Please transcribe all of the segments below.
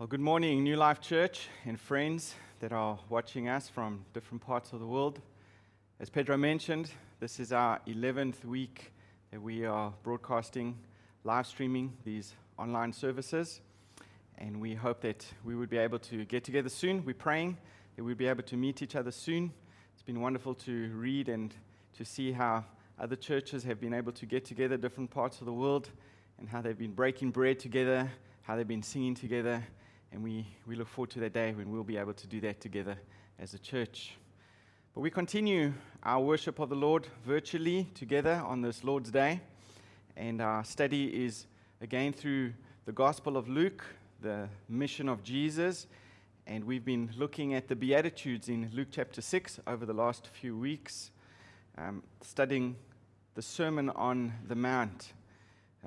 Well, good morning, New Life Church and friends that are watching us from different parts of the world. As Pedro mentioned, this is our 11th week that we are broadcasting, live streaming these online services. And we hope that we would be able to get together soon. We're praying that we'd be able to meet each other soon. It's been wonderful to read and to see how other churches have been able to get together, different parts of the world, and how they've been breaking bread together, how they've been singing together and we, we look forward to that day when we'll be able to do that together as a church. But we continue our worship of the Lord virtually together on this Lord's Day. And our study is again through the Gospel of Luke, the mission of Jesus. And we've been looking at the Beatitudes in Luke chapter 6 over the last few weeks, um, studying the Sermon on the Mount.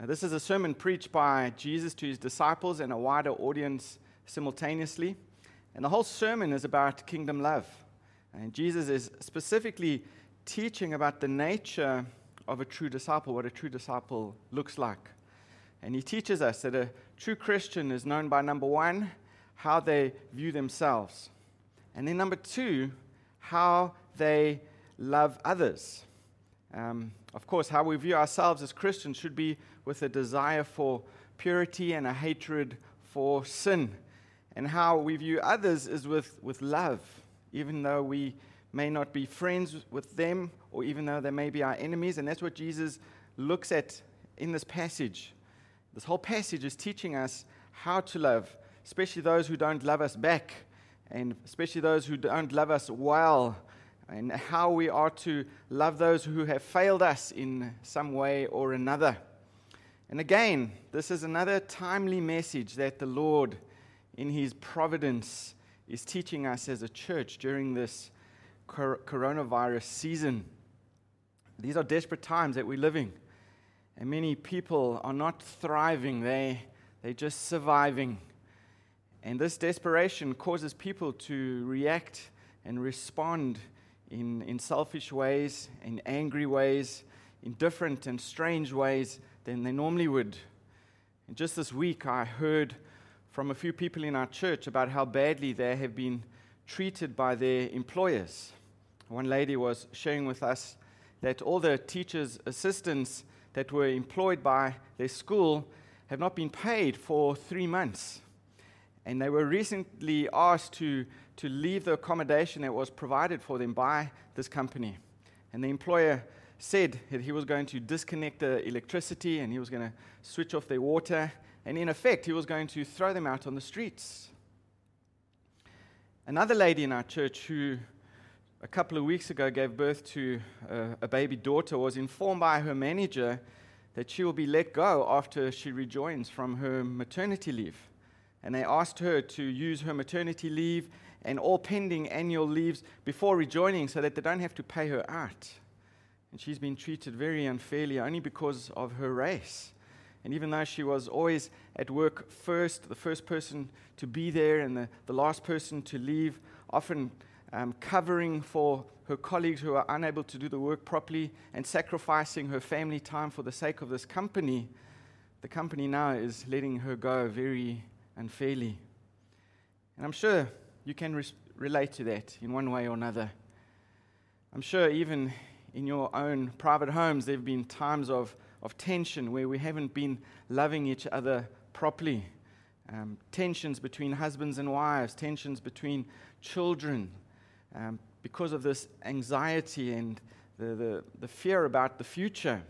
Uh, this is a sermon preached by Jesus to his disciples and a wider audience simultaneously. And the whole sermon is about kingdom love. And Jesus is specifically teaching about the nature of a true disciple, what a true disciple looks like. And he teaches us that a true Christian is known by number one, how they view themselves. And then number two, how they love others. Um, of course, how we view ourselves as Christians should be with a desire for purity and a hatred for sin and how we view others is with, with love, even though we may not be friends with them or even though they may be our enemies. And that's what Jesus looks at in this passage. This whole passage is teaching us how to love, especially those who don't love us back, and especially those who don't love us well, and how we are to love those who have failed us in some way or another. And again, this is another timely message that the Lord in His providence, is teaching us as a church during this coronavirus season. These are desperate times that we're living. And many people are not thriving, they, they're just surviving. And this desperation causes people to react and respond in, in selfish ways, in angry ways, in different and strange ways than they normally would. And just this week, I heard from a few people in our church about how badly they have been treated by their employers. One lady was sharing with us that all the teachers' assistants that were employed by their school have not been paid for three months. And they were recently asked to, to leave the accommodation that was provided for them by this company. And the employer said that he was going to disconnect the electricity and he was going to switch off their water and in effect, he was going to throw them out on the streets. Another lady in our church who a couple of weeks ago gave birth to a, a, baby daughter was informed by her manager that she will be let go after she rejoins from her maternity leave. And they asked her to use her maternity leave and all pending annual leaves before rejoining so that they don't have to pay her out. And she's been treated very unfairly only because of her race. And even though she was always at work first, the first person to be there and the, the last person to leave, often um, covering for her colleagues who are unable to do the work properly and sacrificing her family time for the sake of this company, the company now is letting her go very unfairly. And I'm sure you can res- relate to that in one way or another. I'm sure even in your own private homes, there have been times of of tension where we haven't been loving each other properly. Um, tensions between husbands and wives, tensions between children, um, because of this anxiety and the, the, the, fear about the future.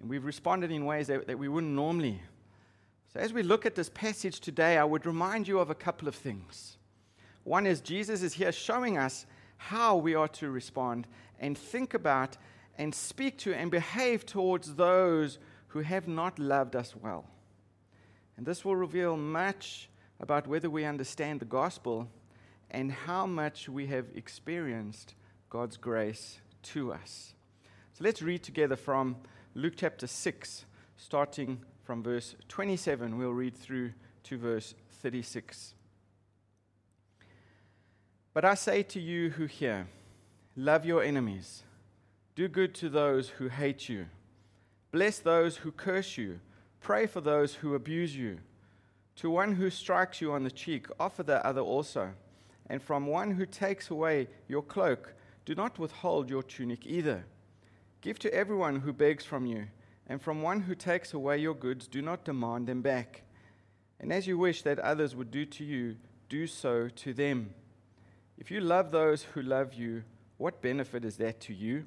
And we've responded in ways that, that we wouldn't normally. So, as we look at this passage today, I would remind you of a couple of things. One is Jesus is here showing us how we are to respond and think about and speak to and behave towards those who have not loved us well. And this will reveal much about whether we understand the gospel and how much we have experienced God's grace to us. So let's read together from Luke chapter 6, starting from verse 27. We'll read through to verse 36. But I say to you who hear, love your enemies. Do good to those who hate you. Bless those who curse you. Pray for those who abuse you. To one who strikes you on the cheek, offer the other also. And from one who takes away your cloak, do not withhold your tunic either. Give to everyone who begs from you, and from one who takes away your goods, do not demand them back. And as you wish that others would do to you, do so to them. If you love those who love you, what benefit is that to you?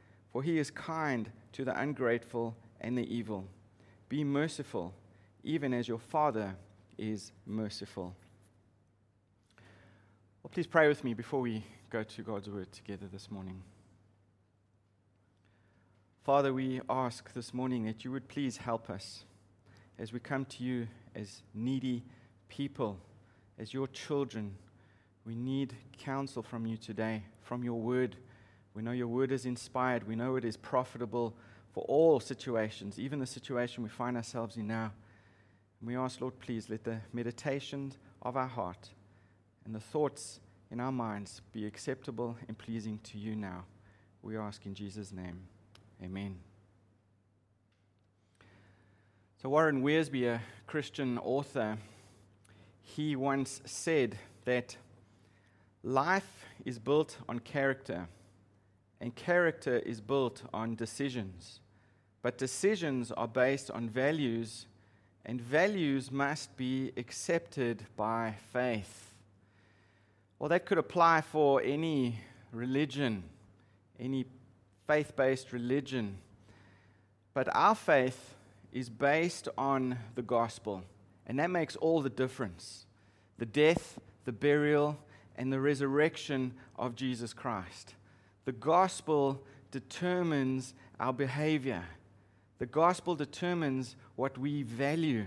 For he is kind to the ungrateful and the evil. Be merciful, even as your Father is merciful. Well, please pray with me before we go to God's Word together this morning. Father, we ask this morning that you would please help us as we come to you as needy people, as your children. We need counsel from you today, from your word. We know your word is inspired. We know it is profitable for all situations, even the situation we find ourselves in now. And we ask, Lord, please let the meditations of our heart and the thoughts in our minds be acceptable and pleasing to you now. We ask in Jesus' name. Amen. So, Warren Wiersbe, a Christian author, he once said that life is built on character, and character is built on decisions. But decisions are based on values, and values must be accepted by faith. Well, that could apply for any religion, any faith based religion. But our faith is based on the gospel, and that makes all the difference the death, the burial, and the resurrection of Jesus Christ. The gospel determines our behavior. The gospel determines what we value.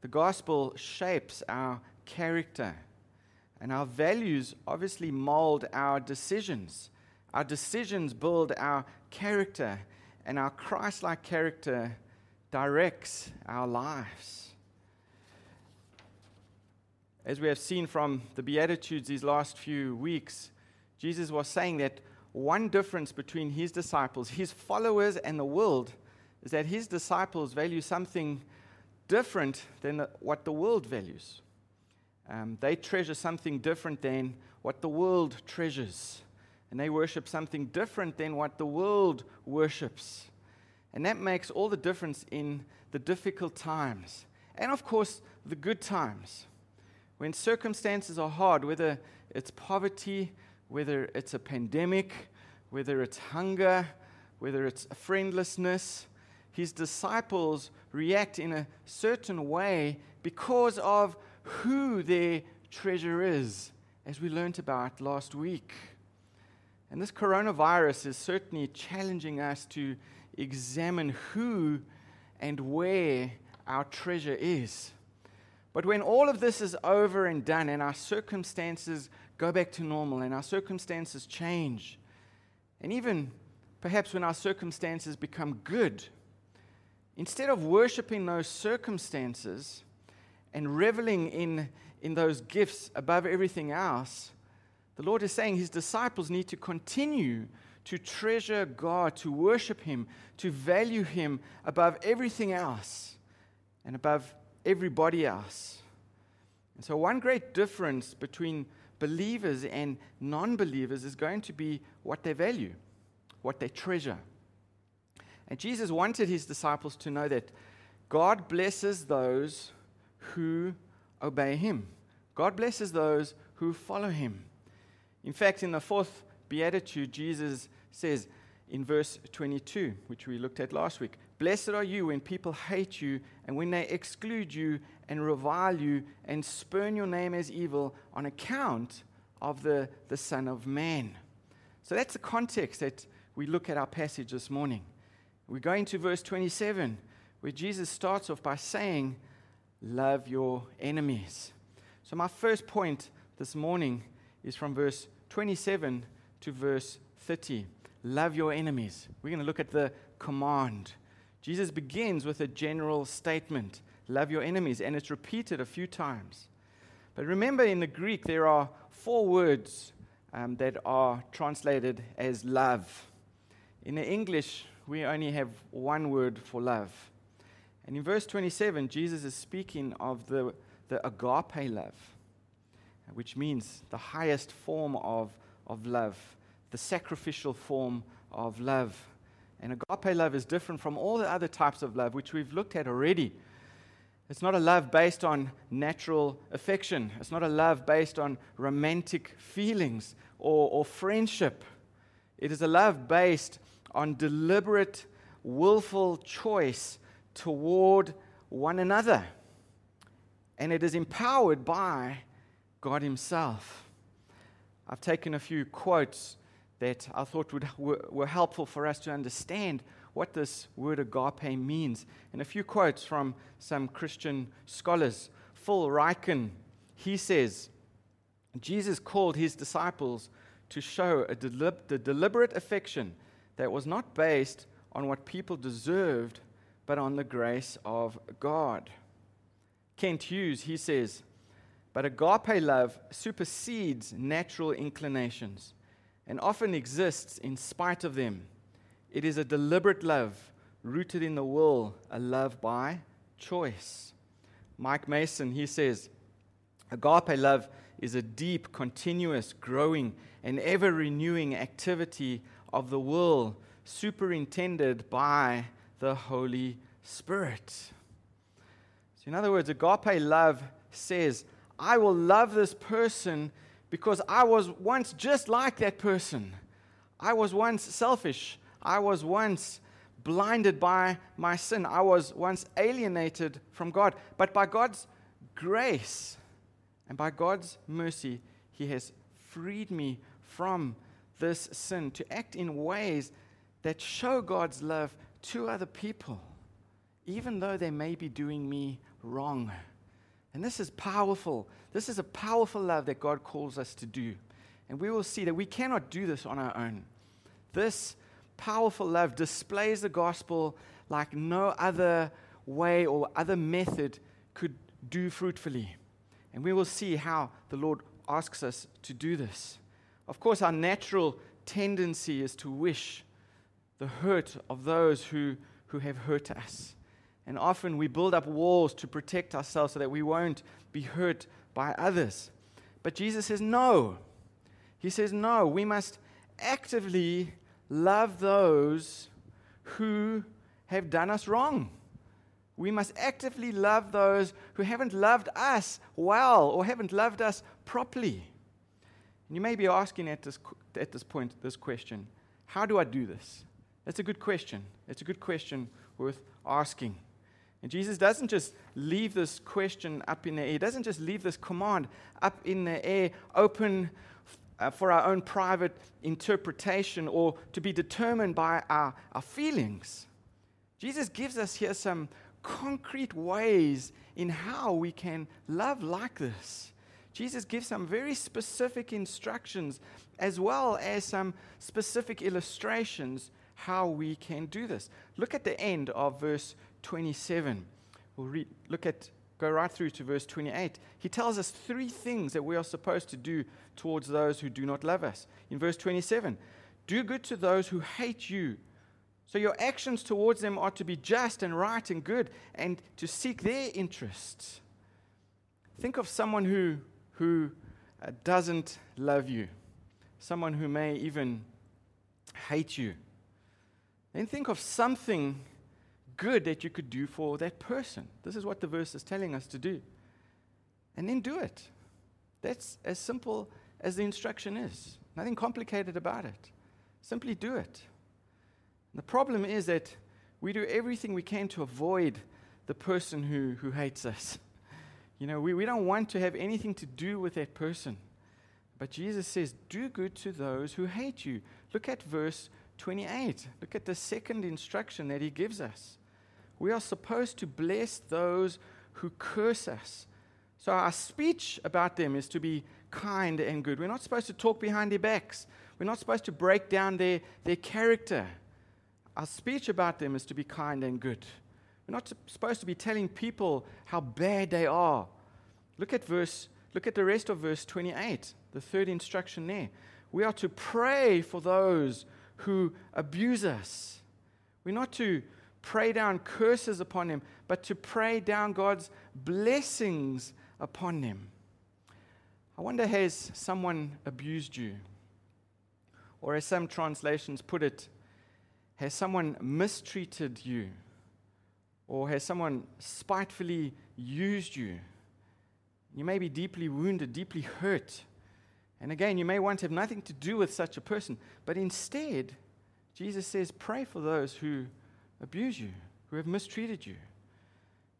The gospel shapes our character. And our values obviously mold our decisions. Our decisions build our character, and our Christ like character directs our lives. As we have seen from the Beatitudes these last few weeks, Jesus was saying that one difference between his disciples, his followers, and the world is that his disciples value something different than what the world values. Um, they treasure something different than what the world treasures. And they worship something different than what the world worships. And that makes all the difference in the difficult times. And of course, the good times. When circumstances are hard, whether it's poverty, whether it's a pandemic, whether it's hunger, whether it's friendlessness, his disciples react in a certain way because of who their treasure is, as we learned about last week. And this coronavirus is certainly challenging us to examine who and where our treasure is. But when all of this is over and done and our circumstances go back to normal and our circumstances change, and even perhaps when our circumstances become good, Instead of worshiping those circumstances and reveling in, in those gifts above everything else, the Lord is saying his disciples need to continue to treasure God, to worship him, to value him above everything else and above everybody else. And so, one great difference between believers and non believers is going to be what they value, what they treasure. And Jesus wanted his disciples to know that God blesses those who obey him. God blesses those who follow him. In fact, in the fourth beatitude, Jesus says in verse 22, which we looked at last week Blessed are you when people hate you and when they exclude you and revile you and spurn your name as evil on account of the, the Son of Man. So that's the context that we look at our passage this morning. We're going to verse 27, where Jesus starts off by saying, love your enemies. So, my first point this morning is from verse 27 to verse 30. Love your enemies. We're going to look at the command. Jesus begins with a general statement love your enemies, and it's repeated a few times. But remember, in the Greek, there are four words um, that are translated as love. In the English, we only have one word for love. And in verse 27, Jesus is speaking of the, the agape love, which means the highest form of, of love, the sacrificial form of love. And agape love is different from all the other types of love, which we've looked at already. It's not a love based on natural affection. It's not a love based on romantic feelings or, or friendship. It is a love based on deliberate, willful choice toward one another. And it is empowered by God Himself. I've taken a few quotes that I thought would, were, were helpful for us to understand what this word agape means. And a few quotes from some Christian scholars. Phil Ryken, he says, Jesus called his disciples to show a delib- deliberate affection that was not based on what people deserved, but on the grace of God. Kent Hughes, he says, but agape love supersedes natural inclinations and often exists in spite of them. It is a deliberate love rooted in the will, a love by choice. Mike Mason, he says, agape love is a deep, continuous, growing, and ever renewing activity of the will superintended by the Holy Spirit. So, in other words, agape love says, I will love this person because I was once just like that person. I was once selfish. I was once blinded by my sin. I was once alienated from God. But by God's grace and by God's mercy, He has freed me from this sin to act in ways that show God's love to other people, even though they may be doing me wrong. And this is powerful. This is a powerful love that God calls us to do. And we will see that we cannot do this on our own. This powerful love displays the gospel like no other way or other method could do fruitfully. And we will see how the Lord asks us to do this. Of course, our natural tendency is to wish the hurt of those who, who have hurt us. And often we build up walls to protect ourselves so that we won't be hurt by others. But Jesus says, no. He says, no, we must actively love those who have done us wrong. We must actively love those who haven't loved us well or haven't loved us properly. And you may be asking at this, at this point this question How do I do this? That's a good question. It's a good question worth asking. And Jesus doesn't just leave this question up in the air, he doesn't just leave this command up in the air, open uh, for our own private interpretation or to be determined by our, our feelings. Jesus gives us here some concrete ways in how we can love like this. Jesus gives some very specific instructions as well as some specific illustrations how we can do this. Look at the end of verse 27. We'll read, look at, go right through to verse 28. He tells us three things that we are supposed to do towards those who do not love us. In verse 27, do good to those who hate you. So your actions towards them are to be just and right and good and to seek their interests. Think of someone who, who uh, doesn't love you, someone who may even hate you. Then think of something good that you could do for that person. This is what the verse is telling us to do. And then do it. That's as simple as the instruction is. Nothing complicated about it. Simply do it. The problem is that we do everything we can to avoid the person who, who hates us. You know, we, we don't want to have anything to do with that person. But Jesus says, Do good to those who hate you. Look at verse 28. Look at the second instruction that he gives us. We are supposed to bless those who curse us. So our speech about them is to be kind and good. We're not supposed to talk behind their backs. We're not supposed to break down their, their character. Our speech about them is to be kind and good. We're not supposed to be telling people how bad they are. Look at verse look at the rest of verse 28, the third instruction there. We are to pray for those who abuse us. We're not to pray down curses upon them, but to pray down God's blessings upon them. I wonder has someone abused you? Or as some translations put it, has someone mistreated you? Or has someone spitefully used you? You may be deeply wounded, deeply hurt. And again, you may want to have nothing to do with such a person. But instead, Jesus says, pray for those who abuse you, who have mistreated you.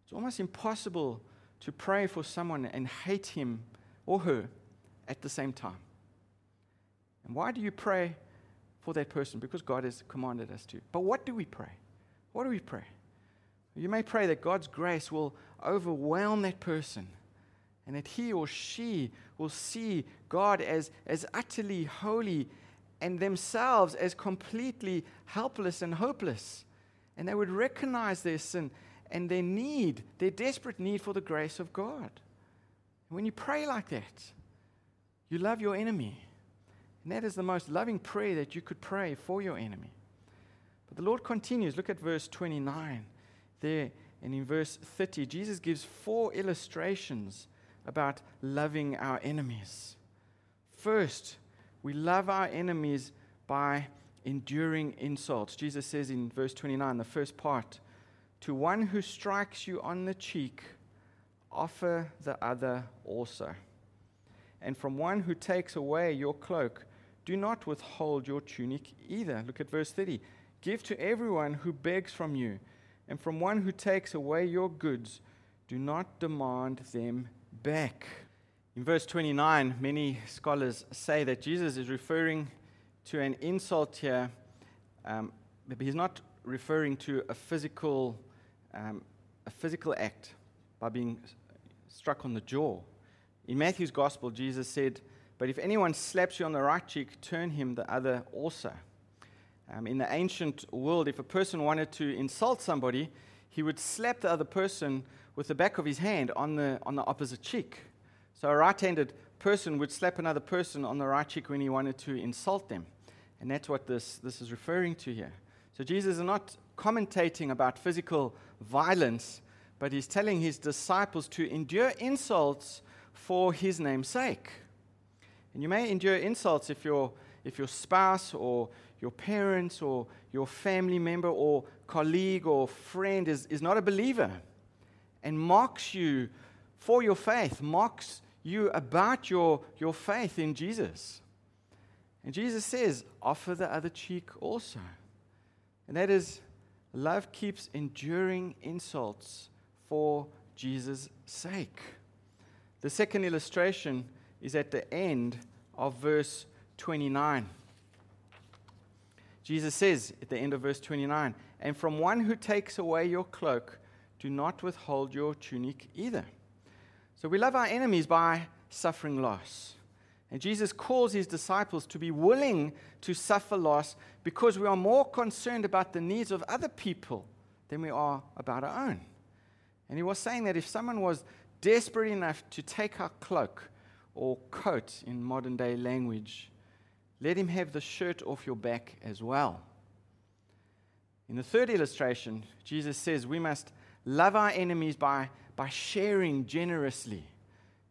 It's almost impossible to pray for someone and hate him or her at the same time. And why do you pray for that person? Because God has commanded us to. But what do we pray? What do we pray? You may pray that God's grace will overwhelm that person and that he or she will see God as, as utterly holy and themselves as completely helpless and hopeless. And they would recognize their sin and their need, their desperate need for the grace of God. And when you pray like that, you love your enemy. And that is the most loving prayer that you could pray for your enemy. But the Lord continues. Look at verse 29 there. And in verse 30, Jesus gives four illustrations about loving our enemies. First, we love our enemies by enduring insults. Jesus says in verse 29, the first part, to one who strikes you on the cheek, offer the other also. And from one who takes away your cloak, do not withhold your tunic either. Look at verse 30. Give to everyone who begs from you, and from one who takes away your goods, do not demand them back. In verse 29, many scholars say that Jesus is referring to an insult here, um, he's not referring to a physical, um, a physical act by being struck on the jaw. In Matthew's gospel, Jesus said, But if anyone slaps you on the right cheek, turn him the other also. Um, in the ancient world, if a person wanted to insult somebody, he would slap the other person with the back of his hand on the, on the opposite cheek. So a right handed person would slap another person on the right cheek when he wanted to insult them. And that's what this, this is referring to here. So Jesus is not commentating about physical violence, but he's telling his disciples to endure insults for his name's sake. And you may endure insults if your, if your spouse or your parents or your family member or colleague or friend is, is not a believer and mocks you for your faith, mocks you about your, your faith in Jesus. And Jesus says, offer the other cheek also. And that is, love keeps enduring insults for Jesus' sake. The second illustration is at the end of verse 29. Jesus says at the end of verse 29, and from one who takes away your cloak, do not withhold your tunic either. So we love our enemies by suffering loss. And Jesus calls his disciples to be willing to suffer loss because we are more concerned about the needs of other people than we are about our own. And he was saying that if someone was desperate enough to take our cloak or coat in modern day language, let him have the shirt off your back as well. In the third illustration, Jesus says we must love our enemies by, by sharing generously.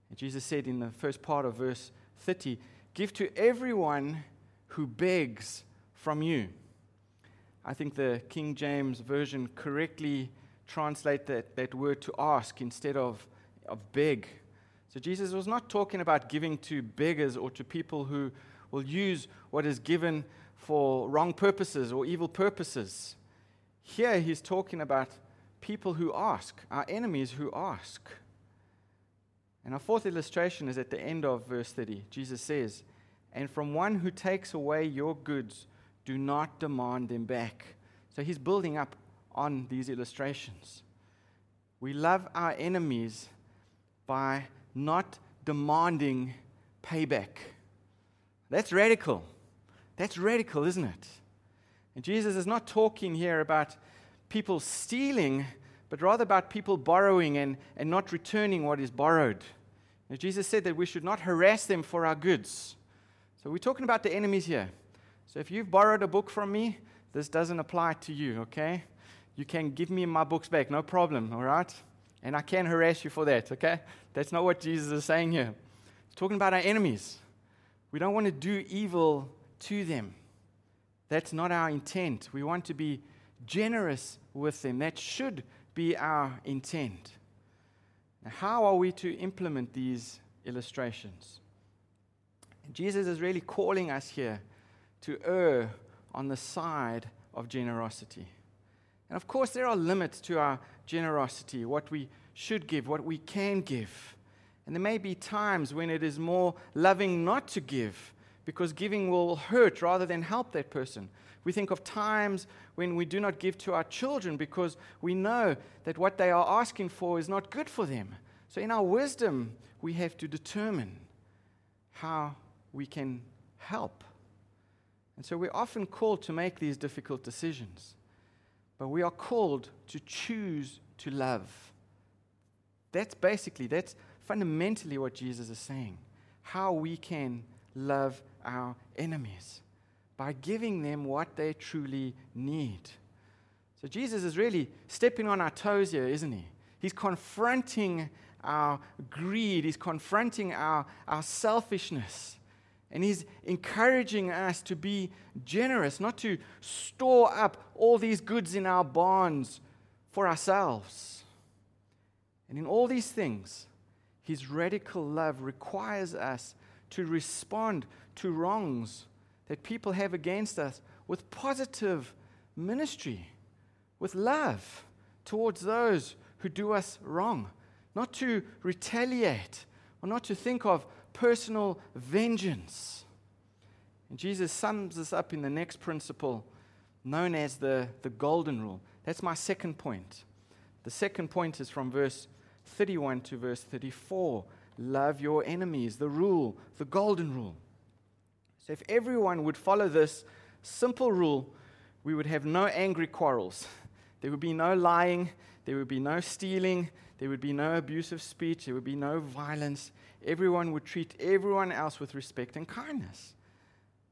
And Jesus said in the first part of verse 30 Give to everyone who begs from you. I think the King James Version correctly translate that, that word to ask instead of, of beg. So Jesus was not talking about giving to beggars or to people who will use what is given for wrong purposes or evil purposes. Here he's talking about people who ask, our enemies who ask. And our fourth illustration is at the end of verse 30. Jesus says, And from one who takes away your goods, do not demand them back. So he's building up on these illustrations. We love our enemies by not demanding payback. That's radical. That's radical, isn't it? And Jesus is not talking here about people stealing, but rather about people borrowing and, and not returning what is borrowed. Jesus said that we should not harass them for our goods. So we're talking about the enemies here. So if you've borrowed a book from me, this doesn't apply to you, okay? You can give me my books back, no problem, all right? And I can harass you for that, okay? That's not what Jesus is saying here. He's talking about our enemies. We don't want to do evil to them. That's not our intent. We want to be generous with them. That should be our intent. Now, how are we to implement these illustrations? Jesus is really calling us here to err on the side of generosity. And of course, there are limits to our generosity, what we should give, what we can give. And there may be times when it is more loving not to give because giving will hurt rather than help that person. We think of times when we do not give to our children because we know that what they are asking for is not good for them. So, in our wisdom, we have to determine how we can help. And so, we're often called to make these difficult decisions, but we are called to choose to love. That's basically, that's fundamentally what Jesus is saying. How we can love our enemies by giving them what they truly need. So Jesus is really stepping on our toes here, isn't he? He's confronting our greed, he's confronting our, our selfishness. And he's encouraging us to be generous, not to store up all these goods in our barns for ourselves. And in all these things, his radical love requires us to respond to wrongs that people have against us with positive ministry, with love towards those who do us wrong, not to retaliate or not to think of personal vengeance. And Jesus sums this up in the next principle known as the, the golden rule. That's my second point. The second point is from verse 31 to verse 34. Love your enemies, the rule, the golden rule. So, if everyone would follow this simple rule, we would have no angry quarrels. There would be no lying. There would be no stealing. There would be no abusive speech. There would be no violence. Everyone would treat everyone else with respect and kindness,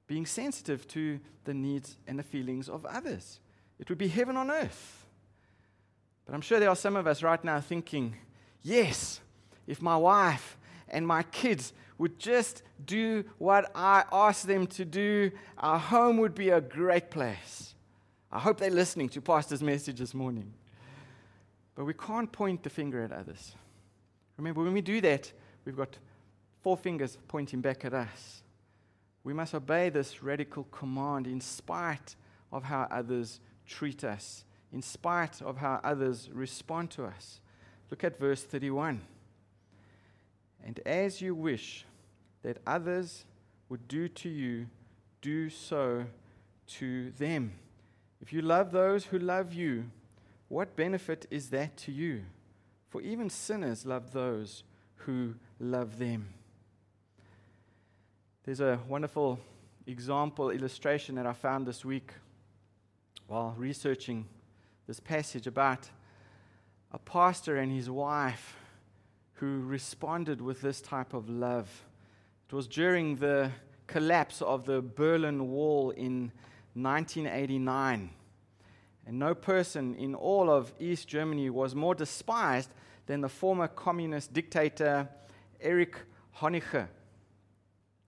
being sensitive to the needs and the feelings of others. It would be heaven on earth. But I'm sure there are some of us right now thinking, yes, if my wife and my kids would just do what I ask them to do, our home would be a great place. I hope they're listening to Pastor's message this morning. But we can't point the finger at others. Remember, when we do that, we've got four fingers pointing back at us. We must obey this radical command in spite of how others treat us, in spite of how others respond to us. Look at verse 31. And as you wish that others would do to you, do so to them. If you love those who love you, what benefit is that to you? For even sinners love those who love them. There's a wonderful example, illustration that I found this week while researching this passage about a pastor and his wife who responded with this type of love. It was during the collapse of the Berlin Wall in 1989. And no person in all of East Germany was more despised than the former communist dictator Erich Honecker.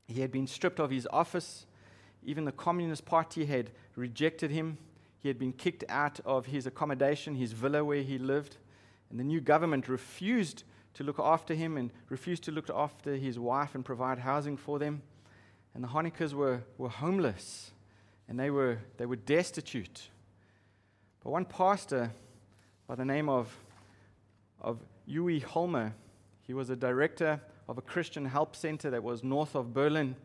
He had been stripped of his office. Even the Communist Party had rejected him. He had been kicked out of his accommodation, his villa where he lived. And the new government refused to look after him and refused to look after his wife and provide housing for them. And the Honeckers were, were homeless and they were, they were destitute. But one pastor by the name of, of Uwe Holmer, he was a director of a Christian help center that was north of Berlin.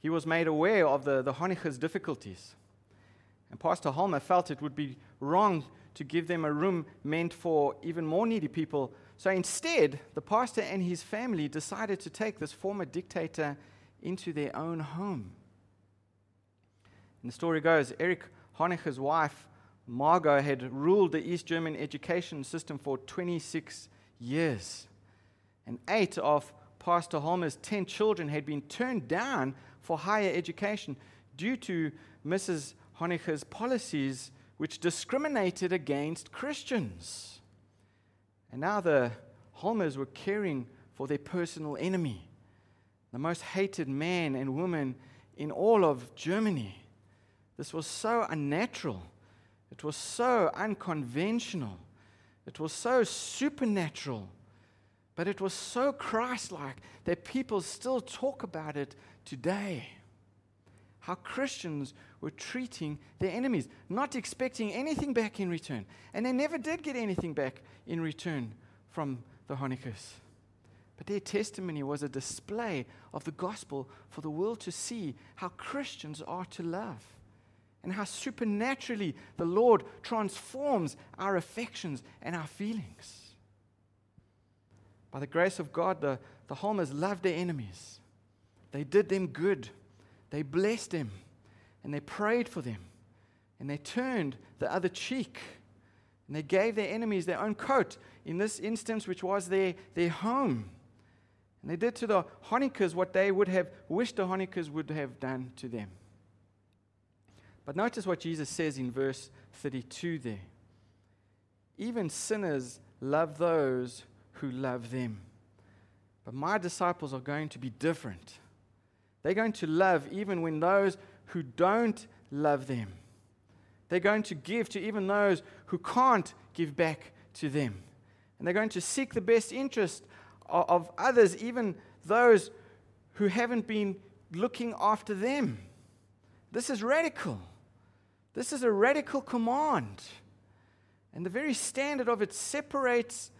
He was made aware of the, the Honeckers' difficulties. And Pastor Holmer felt it would be wrong to give them a room meant for even more needy people. So instead, the pastor and his family decided to take this former dictator into their own home. And the story goes Erich Honecker's wife, Margot, had ruled the East German education system for 26 years. And eight of Pastor Holmer's 10 children had been turned down for higher education due to Mrs. Honecker's policies, which discriminated against Christians. And now the Holmers were caring for their personal enemy, the most hated man and woman in all of Germany. This was so unnatural. It was so unconventional. It was so supernatural. But it was so Christ like that people still talk about it today. How Christians were treating their enemies, not expecting anything back in return. And they never did get anything back in return from the Honeckers. But their testimony was a display of the gospel for the world to see how Christians are to love and how supernaturally the Lord transforms our affections and our feelings. By the grace of God, the, the Holmers loved their enemies. They did them good. They blessed them. And they prayed for them. And they turned the other cheek. And they gave their enemies their own coat, in this instance, which was their, their home. And they did to the Honeckers what they would have wished the Honeckers would have done to them. But notice what Jesus says in verse 32 there. Even sinners love those who love them. But my disciples are going to be different. They're going to love even when those who don't love them. They're going to give to even those who can't give back to them. And they're going to seek the best interest of, of others, even those who haven't been looking after them. This is radical. This is a radical command. And the very standard of it separates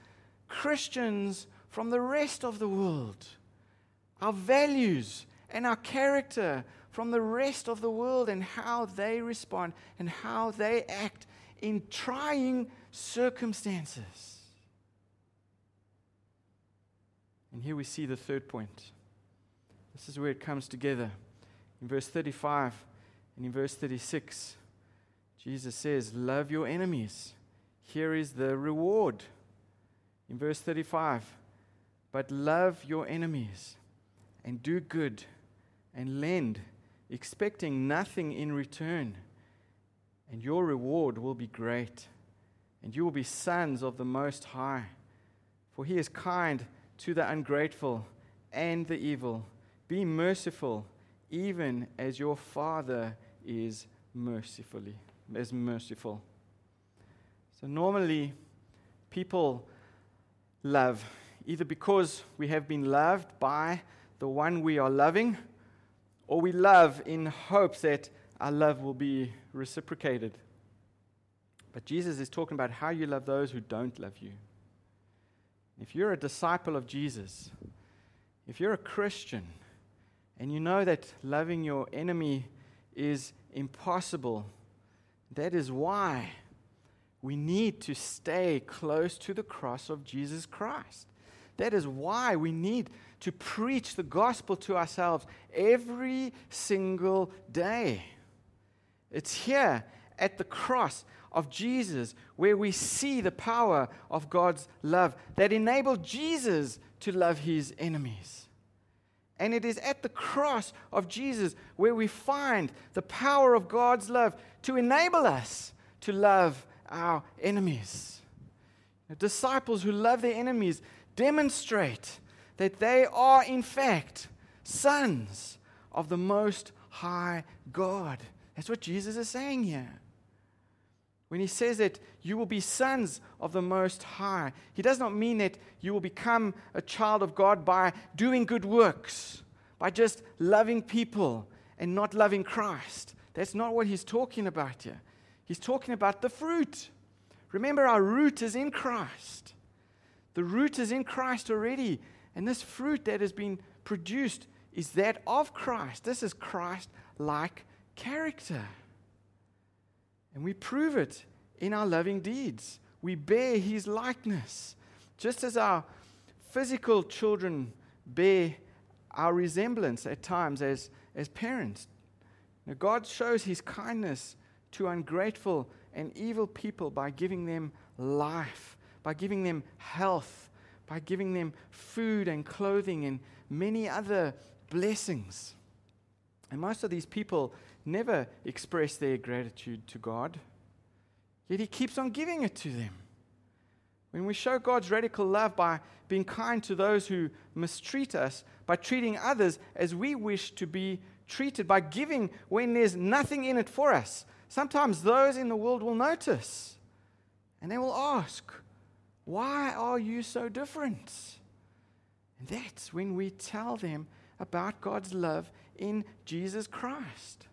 Christians from the rest of the world. Our values and our character from the rest of the world and how they respond and how they act in trying circumstances. And here we see the third point. This is where it comes together. In verse 35 and in verse 36, Jesus says, Love your enemies. Here is the reward. In verse 35, but love your enemies and do good and lend, expecting nothing in return, and your reward will be great, and you will be sons of the Most High. For he is kind to the ungrateful and the evil. Be merciful, even as your Father is mercifully, is merciful. So normally, people love, either because we have been loved by the one we are loving, or we love in hopes that our love will be reciprocated. But Jesus is talking about how you love those who don't love you. If you're a disciple of Jesus, if you're a Christian, and you know that loving your enemy is impossible, that is why we need to stay close to the cross of Jesus Christ. That is why we need to preach the gospel to ourselves every single day. It's here at the cross of Jesus where we see the power of God's love that enabled Jesus to love his enemies. And it is at the cross of Jesus where we find the power of God's love to enable us to love our enemies. Disciples who love their enemies demonstrate that they are, in fact, sons of the Most High God. That's what Jesus is saying here. When he says that you will be sons of the Most High, he does not mean that you will become a child of God by doing good works, by just loving people and not loving Christ. That's not what he's talking about here. He's talking about the fruit. Remember, our root is in Christ. The root is in Christ already. And this fruit that has been produced is that of Christ. This is Christ like character. And we prove it in our loving deeds. We bear his likeness. Just as our physical children bear our resemblance at times as, as parents. Now, God shows his kindness to ungrateful and evil people by giving them life, by giving them health, by giving them food and clothing and many other blessings. And most of these people never express their gratitude to God, yet He keeps on giving it to them. When we show God's radical love by being kind to those who mistreat us, by treating others as we wish to be treated, by giving when there's nothing in it for us, sometimes those in the world will notice and they will ask, Why are you so different? And that's when we tell them about God's love in Jesus Christ.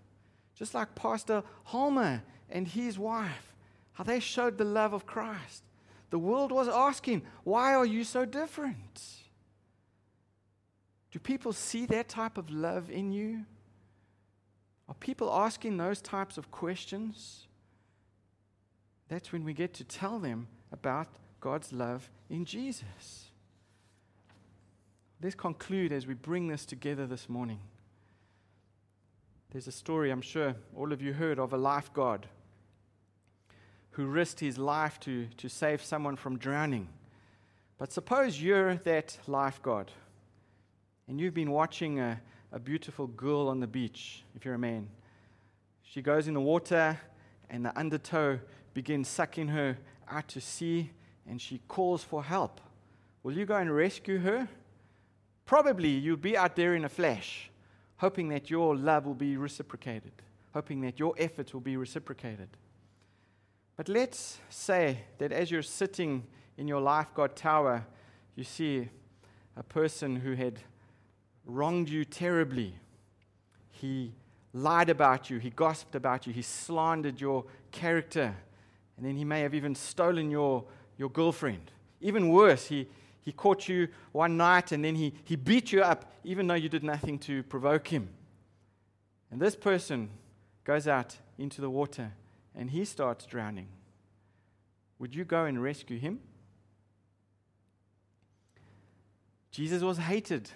Just like Pastor Holmer and his wife, how they showed the love of Christ. The world was asking, Why are you so different? Do people see that type of love in you? Are people asking those types of questions? That's when we get to tell them about God's love in Jesus. Let's conclude as we bring this together this morning. There's a story I'm sure all of you heard of a lifeguard who risked his life to, to save someone from drowning. But suppose you're that lifeguard and you've been watching a, a beautiful girl on the beach, if you're a man. She goes in the water and the undertow begins sucking her out to sea and she calls for help. Will you go and rescue her? Probably you'll be out there in a flash, hoping that your love will be reciprocated, hoping that your efforts will be reciprocated. But let's say that as you're sitting in your lifeguard tower, you see a person who had wronged you terribly. He lied about you, he gossiped about you, he slandered your character, and then he may have even stolen your, your girlfriend. Even worse, he, he caught you one night and then he, he beat you up, even though you did nothing to provoke him. And this person goes out into the water and he starts drowning, would you go and rescue him? Jesus was hated.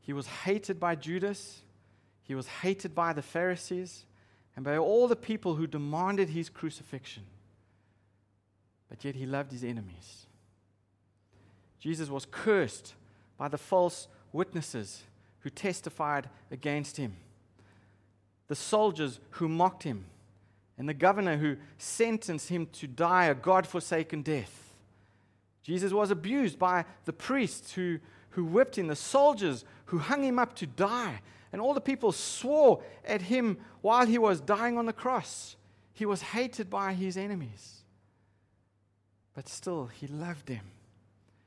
He was hated by Judas, he was hated by the Pharisees, and by all the people who demanded his crucifixion. But yet he loved his enemies. Jesus was cursed by the false witnesses who testified against him, the soldiers who mocked him, and the governor who sentenced him to die a God forsaken death. Jesus was abused by the priests who, who whipped him, the soldiers who hung him up to die, and all the people swore at him while he was dying on the cross. He was hated by his enemies. But still, he loved them.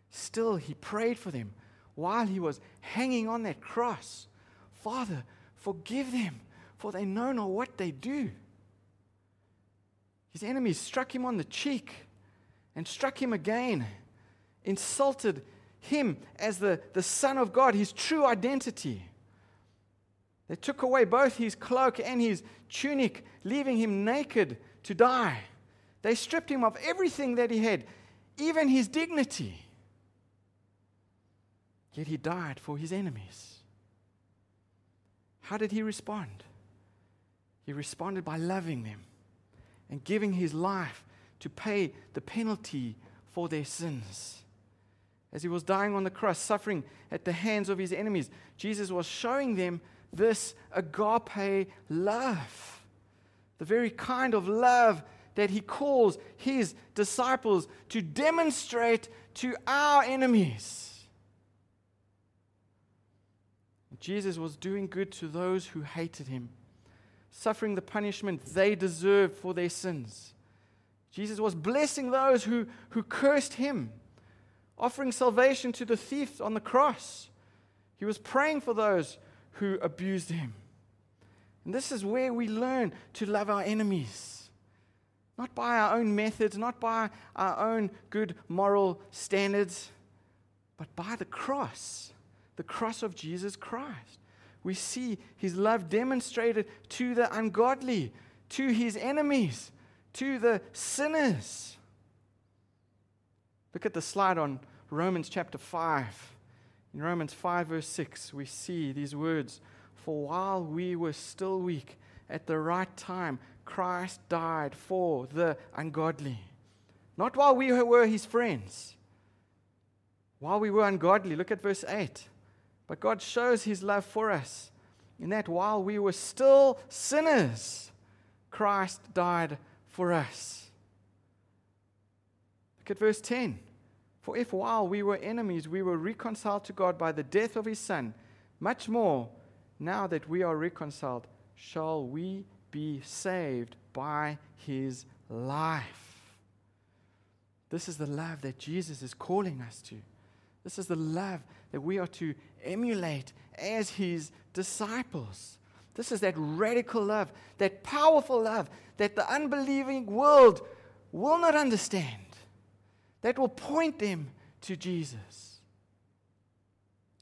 Still, he prayed for them while he was hanging on that cross. Father, forgive them, for they know not what they do. His enemies struck him on the cheek and struck him again, insulted him as the, the Son of God, his true identity. They took away both his cloak and his tunic, leaving him naked to die. They stripped him of everything that he had, even his dignity. Yet he died for his enemies. How did he respond? He responded by loving them and giving his life to pay the penalty for their sins. As he was dying on the cross, suffering at the hands of his enemies, Jesus was showing them this agape love, the very kind of love that he calls his disciples to demonstrate to our enemies. Jesus was doing good to those who hated him suffering the punishment they deserved for their sins. Jesus was blessing those who, who cursed him, offering salvation to the thief on the cross. He was praying for those who abused him. And this is where we learn to love our enemies. Not by our own methods, not by our own good moral standards, but by the cross, the cross of Jesus Christ we see his love demonstrated to the ungodly, to his enemies, to the sinners. Look at the slide on Romans chapter 5. In Romans 5, verse 6, we see these words For while we were still weak, at the right time, Christ died for the ungodly. Not while we were his friends, while we were ungodly. Look at verse 8. But God shows his love for us in that while we were still sinners, Christ died for us. Look at verse 10. For if while we were enemies, we were reconciled to God by the death of his Son, much more, now that we are reconciled, shall we be saved by his life. This is the love that Jesus is calling us to. This is the love that we are to emulate as his disciples. This is that radical love, that powerful love that the unbelieving world will not understand, that will point them to Jesus.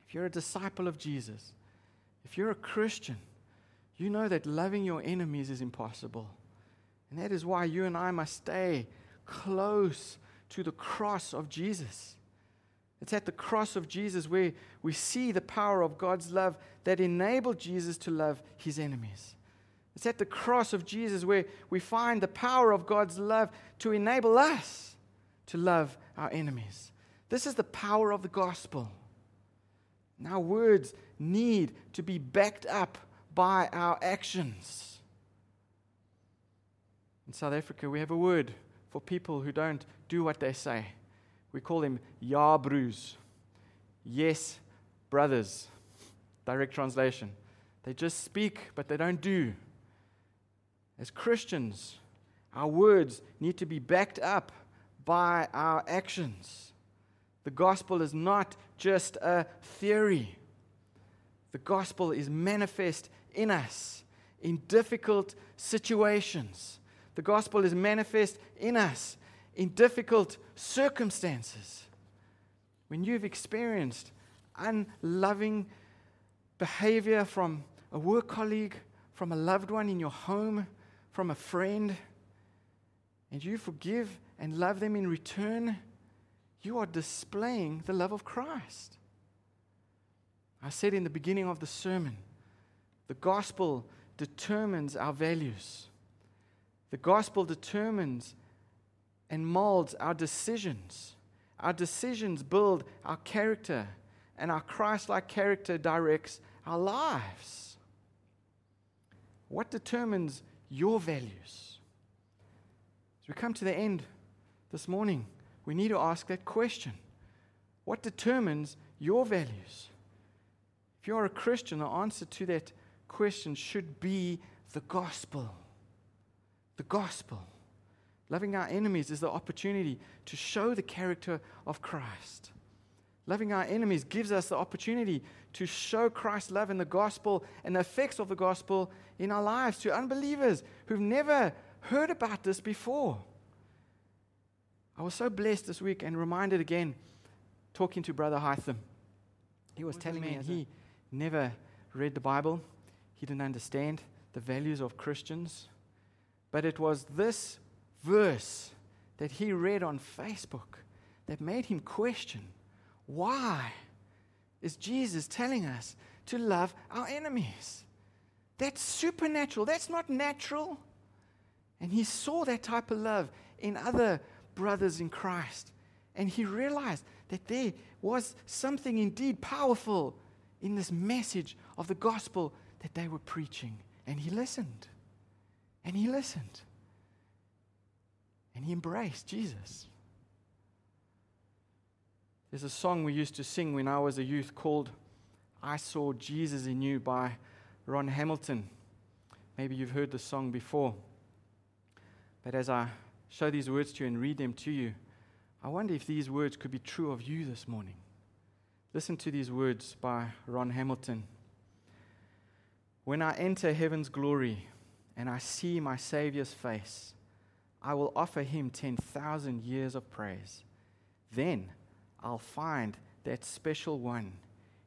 If you're a disciple of Jesus, if you're a Christian, you know that loving your enemies is impossible. And that is why you and I must stay close to the cross of Jesus. It's at the cross of Jesus where we see the power of God's love that enabled Jesus to love his enemies. It's at the cross of Jesus where we find the power of God's love to enable us to love our enemies. This is the power of the gospel. Now, words need to be backed up by our actions. In South Africa, we have a word for people who don't do what they say. We call them Yabroos. Yes, brothers. Direct translation. They just speak, but they don't do. As Christians, our words need to be backed up by our actions. The gospel is not just a theory, the gospel is manifest in us in difficult situations. The gospel is manifest in us in difficult circumstances. When you've experienced unloving behavior from a work colleague, from a loved one in your home, from a friend, and you forgive and love them in return, you are displaying the love of Christ. I said in the beginning of the sermon, the gospel determines our values. The gospel determines and molds our decisions. Our decisions build our character, and our Christ like character directs our lives. What determines your values? As we come to the end this morning, we need to ask that question What determines your values? If you're a Christian, the answer to that question should be the gospel. The gospel. Loving our enemies is the opportunity to show the character of Christ. Loving our enemies gives us the opportunity to show Christ's love in the gospel and the effects of the gospel in our lives to unbelievers who've never heard about this before. I was so blessed this week and reminded again, talking to Brother Hytham. He was telling me he never read the Bible, he didn't understand the values of Christians. But it was this verse that he read on Facebook that made him question why is Jesus telling us to love our enemies? That's supernatural. That's not natural. And he saw that type of love in other brothers in Christ. And he realized that there was something indeed powerful in this message of the gospel that they were preaching. And he listened. And he listened. And he embraced Jesus. There's a song we used to sing when I was a youth called I Saw Jesus in You by Ron Hamilton. Maybe you've heard the song before. But as I show these words to you and read them to you, I wonder if these words could be true of you this morning. Listen to these words by Ron Hamilton. When I enter heaven's glory and I see my Savior's face, I will offer him 10,000 years of praise. Then I'll find that special one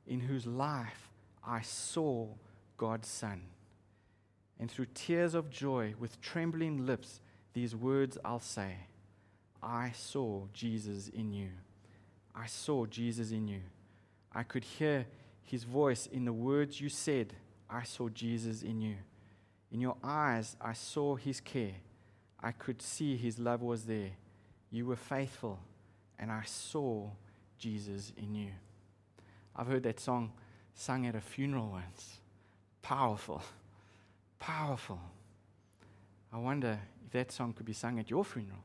in whose life I saw God's Son. And through tears of joy, with trembling lips, these words I'll say I saw Jesus in you. I saw Jesus in you. I could hear his voice in the words you said. I saw Jesus in you. In your eyes, I saw his care. I could see his love was there. You were faithful, and I saw Jesus in you. I've heard that song sung at a funeral once. Powerful. Powerful. I wonder if that song could be sung at your funeral.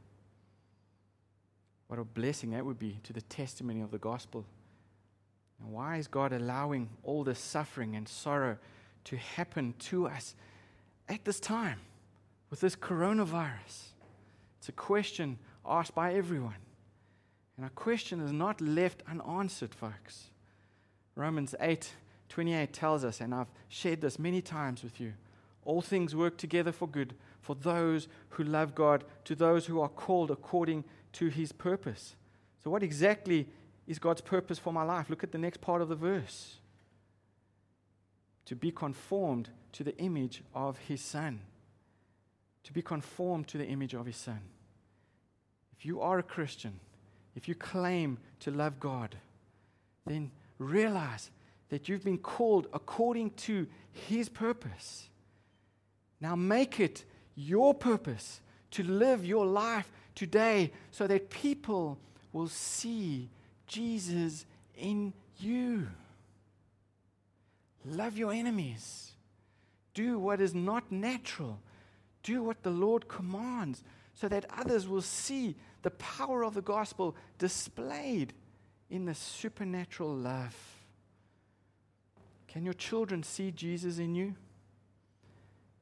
What a blessing that would be to the testimony of the gospel. And why is God allowing all this suffering and sorrow to happen to us at this time with this coronavirus? It's a question asked by everyone. And our question is not left unanswered, folks. Romans 8 28 tells us, and I've shared this many times with you all things work together for good for those who love God, to those who are called according to his purpose. So, what exactly is God's purpose for my life? Look at the next part of the verse. To be conformed to the image of his son. To be conformed to the image of his son. If you are a Christian, if you claim to love God, then realize that you've been called according to his purpose. Now make it your purpose to live your life today so that people will see Jesus in you. Love your enemies. Do what is not natural. Do what the Lord commands so that others will see the power of the gospel displayed in the supernatural love. Can your children see Jesus in you?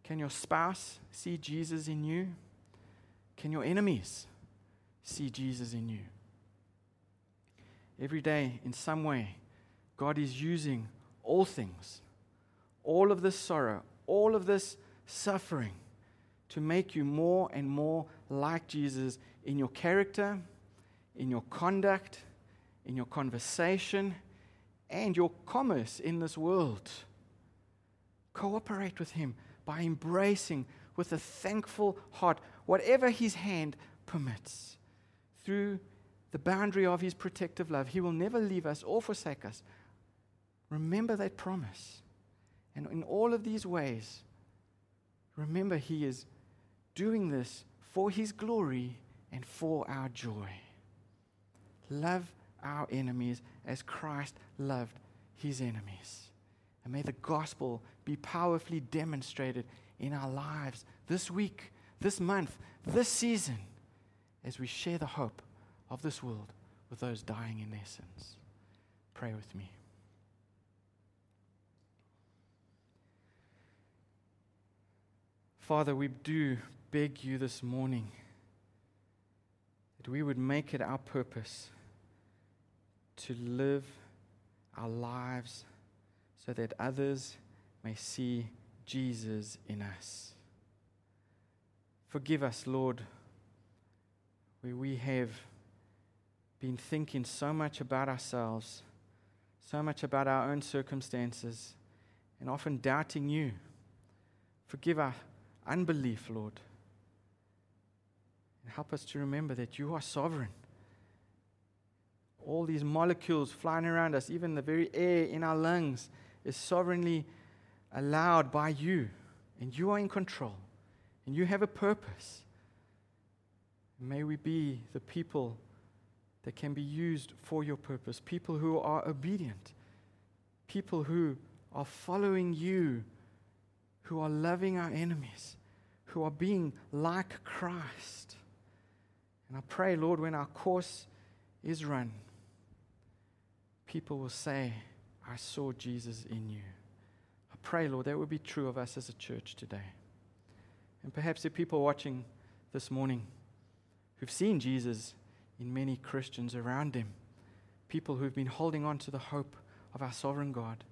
Can your spouse see Jesus in you? Can your enemies see Jesus in you? Every day, in some way, God is using all things, all of this sorrow, all of this suffering to make you more and more like Jesus in your character, in your conduct, in your conversation, and your commerce in this world. Cooperate with Him by embracing with a thankful heart whatever His hand permits. Through the boundary of His protective love, He will never leave us or forsake us. Remember that promise. And in all of these ways, remember He is doing this for His glory and for our joy. Love our enemies as Christ loved His enemies. And may the gospel be powerfully demonstrated in our lives this week, this month, this season, as we share the hope of this world with those dying in their sins. Pray with me. Father, we do beg you this morning that we would make it our purpose to live our lives so that others may see Jesus in us. Forgive us, Lord, where we have been thinking so much about ourselves, so much about our own circumstances, and often doubting you. Forgive our unbelief, Lord. Help us to remember that you are sovereign all these molecules flying around us, even the very air in our lungs, is sovereignly allowed by you. And you are in control. And you have a purpose. May we be the people that can be used for your purpose, people who are obedient, people who are following you, who are loving our enemies, who are being like Christ. And I pray, Lord, when our course is run, people will say, I saw Jesus in you. I pray, Lord, that would be true of us as a church today. And perhaps there people watching this morning who've seen Jesus in many Christians around them, people who've been holding on to the hope of our sovereign God,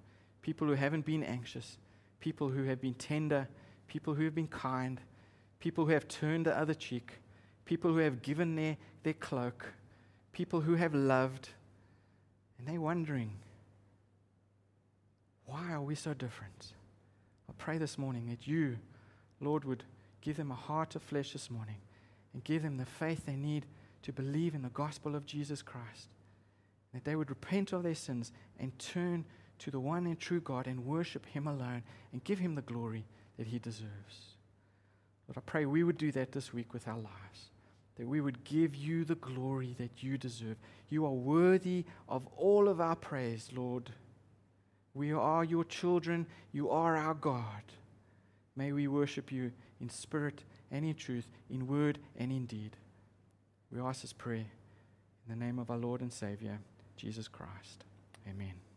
people who haven't been anxious, people who have been tender, people who have been kind, people who have turned the other cheek, people who have given their, their cloak, people who have loved and they're wondering, why are we so different? I pray this morning that you, Lord, would give them a heart of flesh this morning and give them the faith they need to believe in the gospel of Jesus Christ. That they would repent of their sins and turn to the one and true God and worship Him alone and give Him the glory that He deserves. Lord, I pray we would do that this week with our lives, that we would give you the glory that you deserve. You are worthy of all of our praise, Lord. We are your children, you are our God. May we worship you in spirit and in truth, in word and in deed. We ask this prayer in the name of our Lord and Savior, Jesus Christ. Amen.